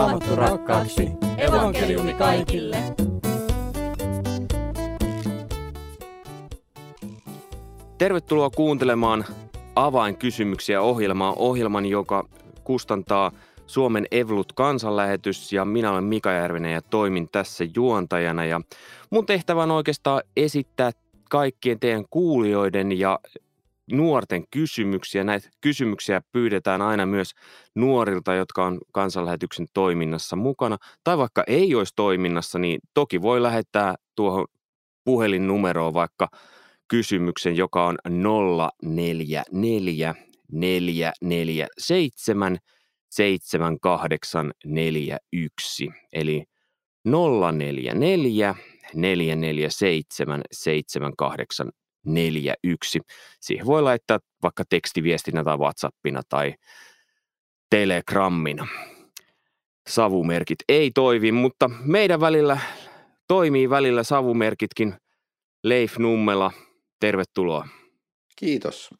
raamattu rakkaaksi. Evankeliumi kaikille. Tervetuloa kuuntelemaan avainkysymyksiä ohjelmaa, ohjelman, joka kustantaa Suomen Evlut kansanlähetys ja minä olen Mika Järvinen ja toimin tässä juontajana ja mun tehtävä on oikeastaan esittää kaikkien teidän kuulijoiden ja nuorten kysymyksiä. Näitä kysymyksiä pyydetään aina myös nuorilta, jotka on kansanlähetyksen toiminnassa mukana. Tai vaikka ei olisi toiminnassa, niin toki voi lähettää tuohon puhelinnumeroon vaikka kysymyksen, joka on 044 447 7841. Eli 044 447 7841 41. Siihen voi laittaa vaikka tekstiviestinä tai WhatsAppina tai Telegrammina. Savumerkit ei toivi, mutta meidän välillä toimii välillä savumerkitkin. Leif Nummela, tervetuloa. Kiitos.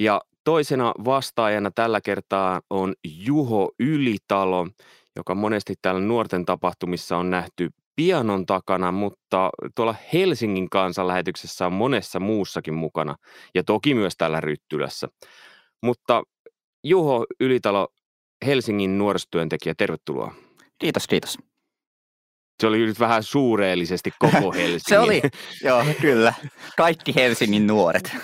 Ja toisena vastaajana tällä kertaa on Juho Ylitalo, joka monesti täällä nuorten tapahtumissa on nähty pianon takana, mutta tuolla Helsingin kansanlähetyksessä on monessa muussakin mukana ja toki myös täällä Ryttylässä. Mutta Juho Ylitalo, Helsingin nuorisotyöntekijä, tervetuloa. Kiitos, kiitos. Se oli nyt vähän suureellisesti koko Helsingin. Se oli, joo, kyllä. Kaikki Helsingin nuoret.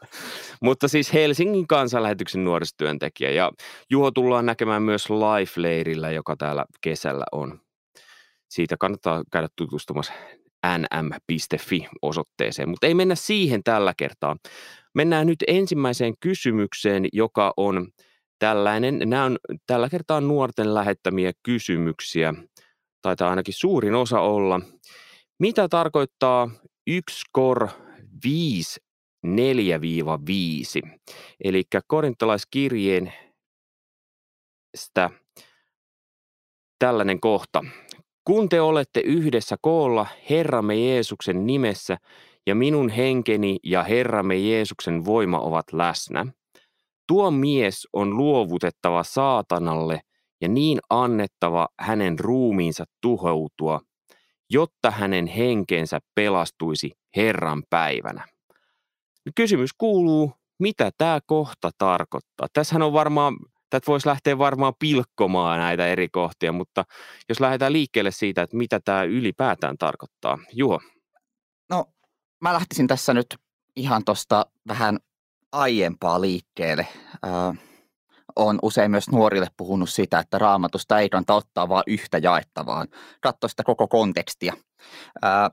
Mutta siis Helsingin kansanlähetyksen nuorisotyöntekijä ja Juho tullaan näkemään myös Life-leirillä, joka täällä kesällä on siitä kannattaa käydä tutustumassa nm.fi-osoitteeseen, mutta ei mennä siihen tällä kertaa. Mennään nyt ensimmäiseen kysymykseen, joka on tällainen. Nämä on tällä kertaa nuorten lähettämiä kysymyksiä, taitaa ainakin suurin osa olla. Mitä tarkoittaa 1 kor 5 4-5? Eli korintalaiskirjeen tällainen kohta. Kun te olette yhdessä koolla Herramme Jeesuksen nimessä ja minun henkeni ja Herramme Jeesuksen voima ovat läsnä, tuo mies on luovutettava saatanalle ja niin annettava hänen ruumiinsa tuhoutua, jotta hänen henkensä pelastuisi Herran päivänä. Kysymys kuuluu, mitä tämä kohta tarkoittaa? Tässähän on varmaan tätä voisi lähteä varmaan pilkkomaan näitä eri kohtia, mutta jos lähdetään liikkeelle siitä, että mitä tämä ylipäätään tarkoittaa. Juho. No, mä lähtisin tässä nyt ihan tuosta vähän aiempaa liikkeelle. Äh, on usein myös nuorille puhunut sitä, että raamatusta ei kannata ottaa vain yhtä jaettavaa. Katso sitä koko kontekstia. Äh,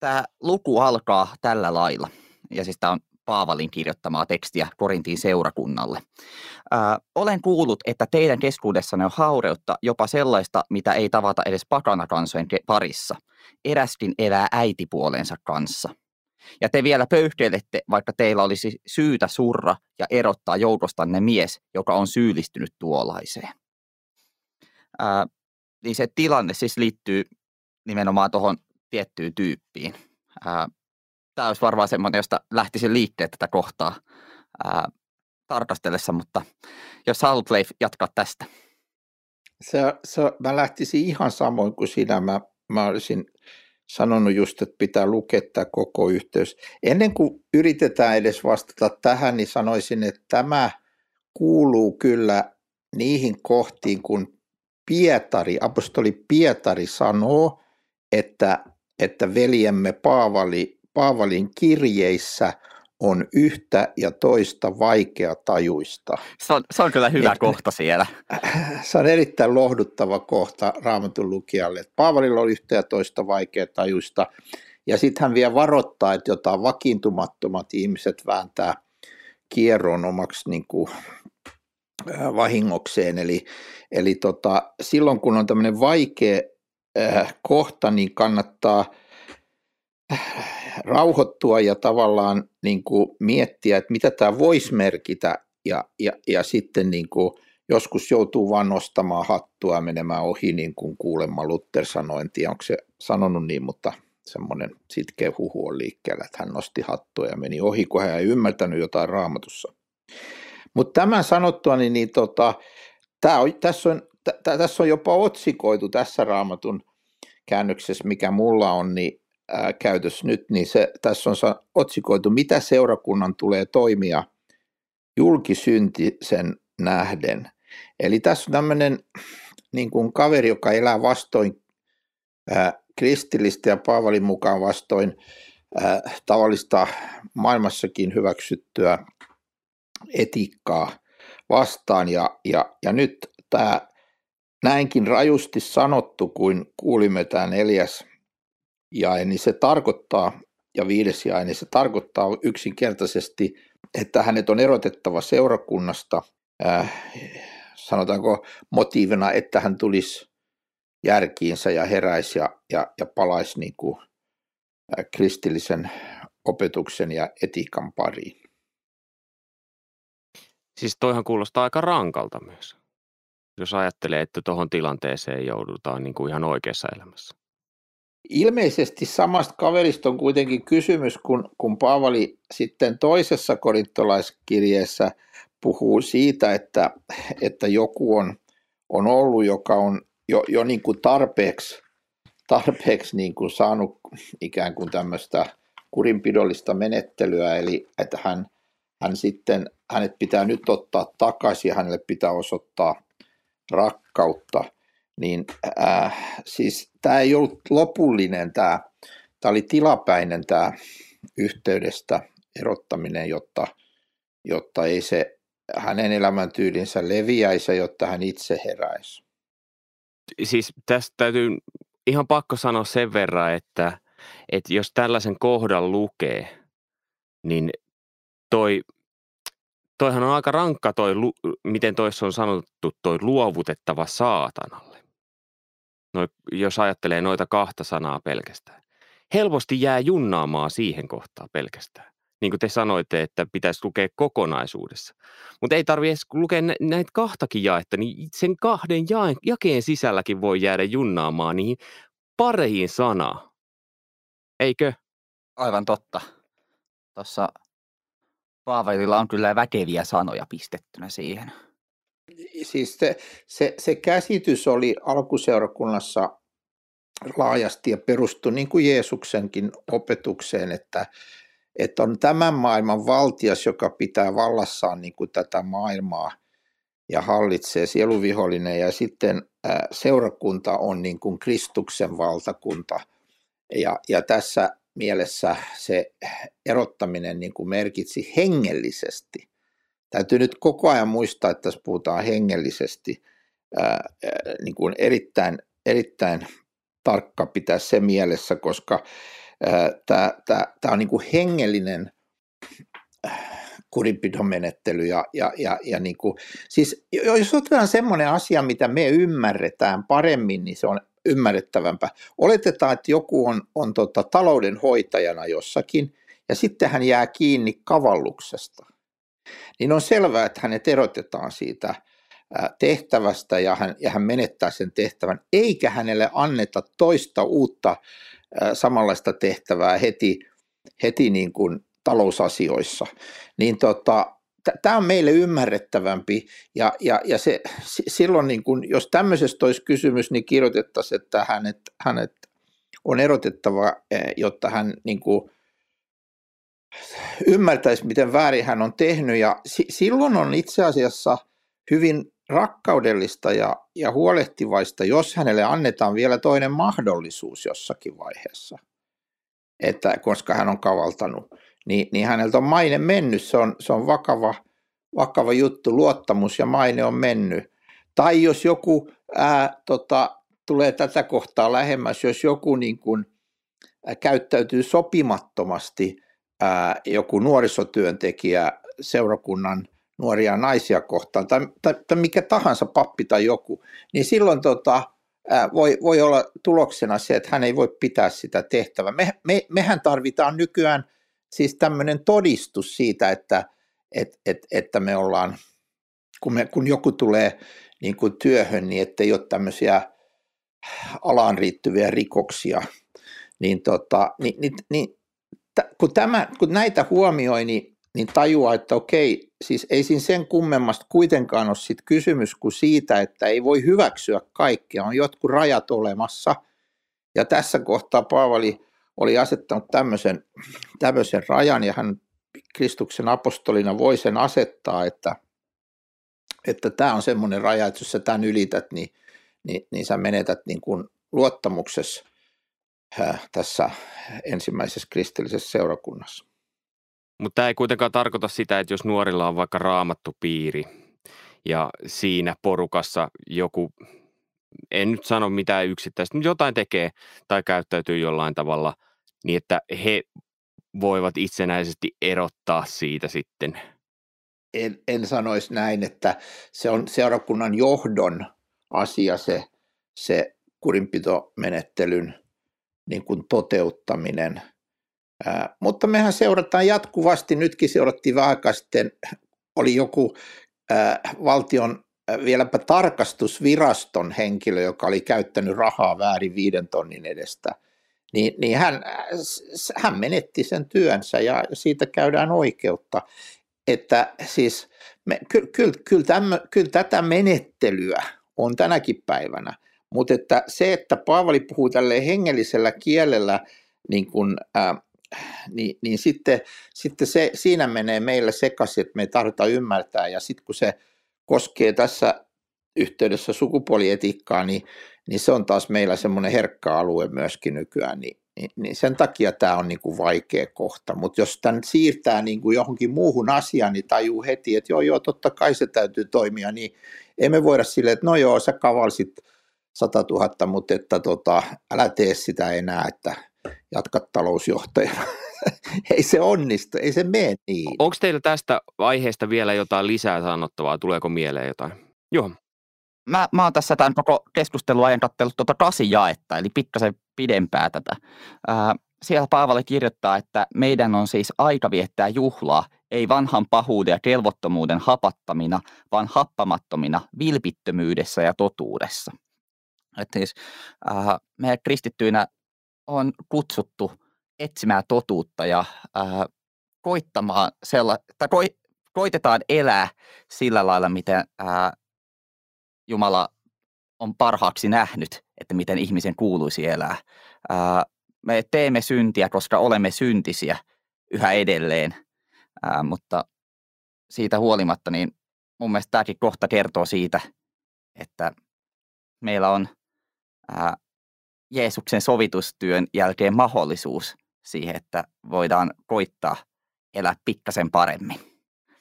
tämä luku alkaa tällä lailla. Ja siis tämä on Paavalin kirjoittamaa tekstiä Korintiin seurakunnalle. Ää, olen kuullut, että teidän keskuudessanne on haureutta jopa sellaista, mitä ei tavata edes pakanakansojen parissa. Eräskin elää äitipuolensa kanssa. Ja te vielä pöyhkeilette, vaikka teillä olisi syytä surra ja erottaa joukostanne mies, joka on syyllistynyt tuollaiseen. Ää, niin se tilanne siis liittyy nimenomaan tuohon tiettyyn tyyppiin. Tämä olisi varmaan semmoinen, josta lähtisin liikkeelle tätä kohtaa ää, tarkastellessa, mutta jos haluat Leif jatkaa tästä. Se, se, mä lähtisin ihan samoin kuin sinä. Mä, mä olisin sanonut just, että pitää lukea tämä koko yhteys. Ennen kuin yritetään edes vastata tähän, niin sanoisin, että tämä kuuluu kyllä niihin kohtiin, kun Pietari, apostoli Pietari sanoo, että, että veljemme Paavali Paavalin kirjeissä on yhtä ja toista vaikea tajuista. Se on, se on kyllä hyvä Et, kohta siellä. Se on erittäin lohduttava kohta raamatun lukijalle. Paavalilla on yhtä ja toista vaikea tajuista. Ja sitten hän vielä varoittaa, että jotain vakiintumattomat ihmiset vääntää kierron omaksi niin kuin, äh, vahingokseen. Eli, eli tota, silloin kun on tämmöinen vaikea äh, kohta, niin kannattaa rauhoittua ja tavallaan niin kuin miettiä, että mitä tämä voisi merkitä ja, ja, ja sitten niin kuin joskus joutuu vaan nostamaan hattua ja menemään ohi, niin kuin kuulemma Luther sanoi, en tiedä onko se sanonut niin, mutta semmoinen sitkeä huhu on liikkeellä, että hän nosti hattua ja meni ohi, kun hän ei ymmärtänyt jotain raamatussa. Mutta tämän sanottua, niin, niin tota, tää on, tässä on t- tässä on jopa otsikoitu tässä raamatun käännöksessä, mikä mulla on, niin ää, käytössä nyt, niin se, tässä on otsikoitu, mitä seurakunnan tulee toimia julkisyntisen nähden. Eli tässä on tämmöinen niin kuin kaveri, joka elää vastoin ää, kristillistä ja Paavalin mukaan vastoin ää, tavallista maailmassakin hyväksyttyä etiikkaa vastaan. Ja, ja, ja nyt tämä näinkin rajusti sanottu, kuin kuulimme tämä neljäs jae, niin se tarkoittaa, ja viides jae, niin se tarkoittaa yksinkertaisesti, että hänet on erotettava seurakunnasta, äh, sanotaanko motiivina, että hän tulisi järkiinsä ja heräisi ja, ja, ja palaisi niin kuin, äh, kristillisen opetuksen ja etiikan pariin. Siis toihan kuulostaa aika rankalta myös, jos ajattelee, että tuohon tilanteeseen joudutaan niin kuin ihan oikeassa elämässä. Ilmeisesti samasta kaverista on kuitenkin kysymys, kun, kun Paavali sitten toisessa korintolaiskirjeessä puhuu siitä, että, että joku on, on ollut, joka on jo, jo niin kuin tarpeeksi, tarpeeksi niin kuin saanut ikään kuin tämmöistä kurinpidollista menettelyä, eli että hän, hän sitten, hänet pitää nyt ottaa takaisin ja hänelle pitää osoittaa rakkautta, niin äh, siis tämä ei ollut lopullinen, tämä, tämä oli tilapäinen tämä yhteydestä erottaminen, jotta, jotta ei se hänen elämäntyylinsä leviäisi, jotta hän itse heräisi. Siis tästä täytyy ihan pakko sanoa sen verran, että, että jos tällaisen kohdan lukee, niin toi, toihan on aika rankka toi, miten toissa on sanottu, toi luovutettava saatanalle. No, jos ajattelee noita kahta sanaa pelkästään. Helposti jää junnaamaan siihen kohtaan pelkästään. Niin kuin te sanoitte, että pitäisi lukea kokonaisuudessa. Mutta ei tarvitse edes lukea näitä kahtakin jaetta, niin sen kahden jakeen sisälläkin voi jäädä junnaamaan niihin pareihin sanaa. Eikö? Aivan totta. Tuossa Paavelilla on kyllä väkeviä sanoja pistettynä siihen. Siis se, se, se käsitys oli alkuseurakunnassa laajasti ja perustui niin kuin Jeesuksenkin opetukseen, että, että on tämän maailman valtias, joka pitää vallassaan niin kuin tätä maailmaa ja hallitsee sieluvihollinen ja sitten seurakunta on niin kuin Kristuksen valtakunta. Ja, ja tässä mielessä se erottaminen niin kuin merkitsi hengellisesti. Täytyy nyt koko ajan muistaa, että tässä puhutaan hengellisesti ää, niin kuin erittäin, erittäin tarkka pitää se mielessä, koska tämä on niin kuin hengellinen kurinpidomenettely. Ja, ja, ja, ja niin kuin, siis jos otetaan semmoinen asia, mitä me ymmärretään paremmin, niin se on ymmärrettävämpää. Oletetaan, että joku on, on tota, taloudenhoitajana jossakin, ja sitten hän jää kiinni kavalluksesta. Niin on selvää, että hänet erotetaan siitä tehtävästä ja hän, ja hän menettää sen tehtävän, eikä hänelle anneta toista uutta samanlaista tehtävää heti, heti niin kuin talousasioissa. Niin tota, tämä on meille ymmärrettävämpi ja, ja, ja se, silloin niin kun, jos tämmöisestä olisi kysymys, niin kirjoitettaisiin, että hänet, hänet on erotettava, jotta hän niin kuin, ymmärtäisi, miten väärin hän on tehnyt ja si, silloin on itse asiassa hyvin rakkaudellista ja, ja huolehtivaista, jos hänelle annetaan vielä toinen mahdollisuus jossakin vaiheessa, että koska hän on kavaltanut niin, niin häneltä on maine mennyt. Se on, se on vakava, vakava juttu, luottamus ja maine on mennyt. Tai jos joku ää, tota, tulee tätä kohtaa lähemmäs, jos joku niin kuin, ää, käyttäytyy sopimattomasti, joku nuorisotyöntekijä seurakunnan nuoria naisia kohtaan, tai, tai, tai mikä tahansa pappi tai joku, niin silloin tota, ää, voi, voi olla tuloksena se, että hän ei voi pitää sitä tehtävää. Me, me, mehän tarvitaan nykyään – siis tämmöinen todistus siitä, että, et, et, että me ollaan, kun, me, kun joku tulee niin kuin työhön, niin ettei ole tämmöisiä alaan riittyviä rikoksia, niin, tota, niin, niin, niin kun, tämä, kun näitä huomioi, niin niin tajuaa, että okei, siis ei siinä sen kummemmasta kuitenkaan ole sit kysymys kuin siitä, että ei voi hyväksyä kaikkea, on jotkut rajat olemassa. Ja tässä kohtaa Paavali oli asettanut tämmöisen, tämmöisen rajan, ja hän Kristuksen apostolina voi sen asettaa, että, että tämä on semmoinen raja, että jos sä tämän ylität, niin, niin, niin sä menetät niin kuin luottamuksessa tässä ensimmäisessä kristillisessä seurakunnassa. Mutta tämä ei kuitenkaan tarkoita sitä, että jos nuorilla on vaikka raamattu piiri ja siinä porukassa joku, en nyt sano mitään yksittäistä, mutta jotain tekee tai käyttäytyy jollain tavalla, niin että he voivat itsenäisesti erottaa siitä sitten. En, en sanoisi näin, että se on seurakunnan johdon asia se, se kurinpitomenettelyn niin kuin toteuttaminen – mutta mehän seurataan jatkuvasti, nytkin seurattiin vähän aikaa sitten, oli joku ää, valtion ää, vieläpä tarkastusviraston henkilö, joka oli käyttänyt rahaa väärin viiden tonnin edestä, niin, niin hän, hän menetti sen työnsä ja siitä käydään oikeutta. Että siis me, kyllä, kyllä, kyllä, tämmö, kyllä tätä menettelyä on tänäkin päivänä, mutta että se, että Paavali puhuu tälle hengellisellä kielellä niin kuin, äh, niin, niin sitten, sitten se, siinä menee meillä sekaisin, että me ei tarvita ymmärtää. Ja sitten kun se koskee tässä yhteydessä sukupuolietiikkaa, niin, niin se on taas meillä semmoinen herkkä alue myöskin nykyään, niin, niin, niin sen takia tämä on niin kuin vaikea kohta, mutta jos tämän siirtää niin kuin johonkin muuhun asiaan, niin tajuu heti, että joo joo, totta kai se täytyy toimia, niin emme voida silleen, että no joo, sä kavalsit 100 000, mutta että tota, älä tee sitä enää, että jatka talousjohtajana. ei se onnistu, ei se mene niin. Onko teillä tästä aiheesta vielä jotain lisää sanottavaa? Tuleeko mieleen jotain? Joo. Mä, mä oon tässä tämän koko keskustelun ajan katsellut tuota jaetta, eli pikkasen pidempää tätä. Ää, siellä Paavali kirjoittaa, että meidän on siis aika viettää juhlaa, ei vanhan pahuuden ja kelvottomuuden hapattamina, vaan happamattomina vilpittömyydessä ja totuudessa. Että siis, äh, me kristittyinä on kutsuttu etsimään totuutta ja ää, koittamaan sella, tai ko, koitetaan elää sillä lailla, miten ää, Jumala on parhaaksi nähnyt, että miten ihmisen kuuluisi elää. Ää, me teemme syntiä, koska olemme syntisiä yhä edelleen, ää, mutta siitä huolimatta, niin mun mielestä tämäkin kohta kertoo siitä, että meillä on ää, Jeesuksen sovitustyön jälkeen mahdollisuus siihen, että voidaan koittaa elää pikkasen paremmin.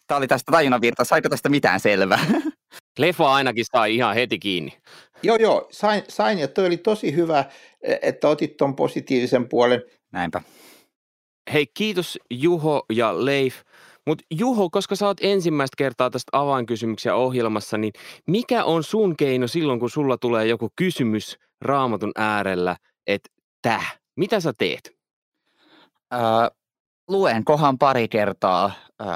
Tämä oli tästä tajunnavirta. Saiko tästä mitään selvää? Leffa ainakin sai ihan heti kiinni. Joo, joo, sain, sain ja toi oli tosi hyvä, että otit tuon positiivisen puolen. Näinpä. Hei, kiitos Juho ja Leif. Mutta Juho, koska sä oot ensimmäistä kertaa tästä avainkysymyksiä ohjelmassa, niin mikä on sun keino silloin, kun sulla tulee joku kysymys raamatun äärellä, että täh, mitä sä teet? Öö, luen kohan pari kertaa, öö,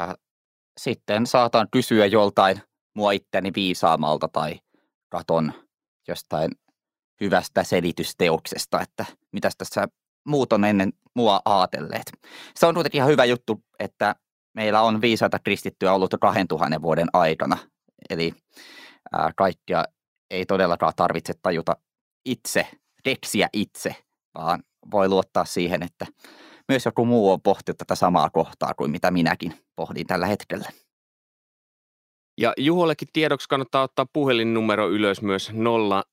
sitten saatan kysyä joltain mua itteni viisaamalta tai katon jostain hyvästä selitysteoksesta, että mitä tässä muut on ennen mua aatelleet. Se on kuitenkin ihan hyvä juttu, että meillä on viisaita kristittyä ollut jo 2000 vuoden aikana. Eli ää, kaikkia ei todellakaan tarvitse tajuta itse, keksiä itse, vaan voi luottaa siihen, että myös joku muu on pohtinut tätä samaa kohtaa kuin mitä minäkin pohdin tällä hetkellä. Ja Juhollekin tiedoksi kannattaa ottaa puhelinnumero ylös myös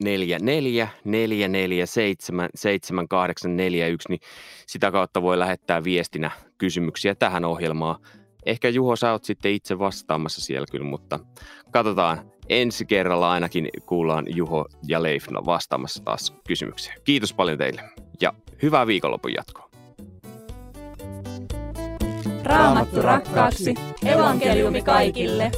044 447 7841, niin sitä kautta voi lähettää viestinä kysymyksiä tähän ohjelmaan. Ehkä Juho, sä oot sitten itse vastaamassa siellä kyllä, mutta katsotaan. Ensi kerralla ainakin kuullaan Juho ja Leif vastaamassa taas kysymyksiä. Kiitos paljon teille ja hyvää viikonlopun jatkoa. Raamattu rakkaaksi. Evankeliumi kaikille.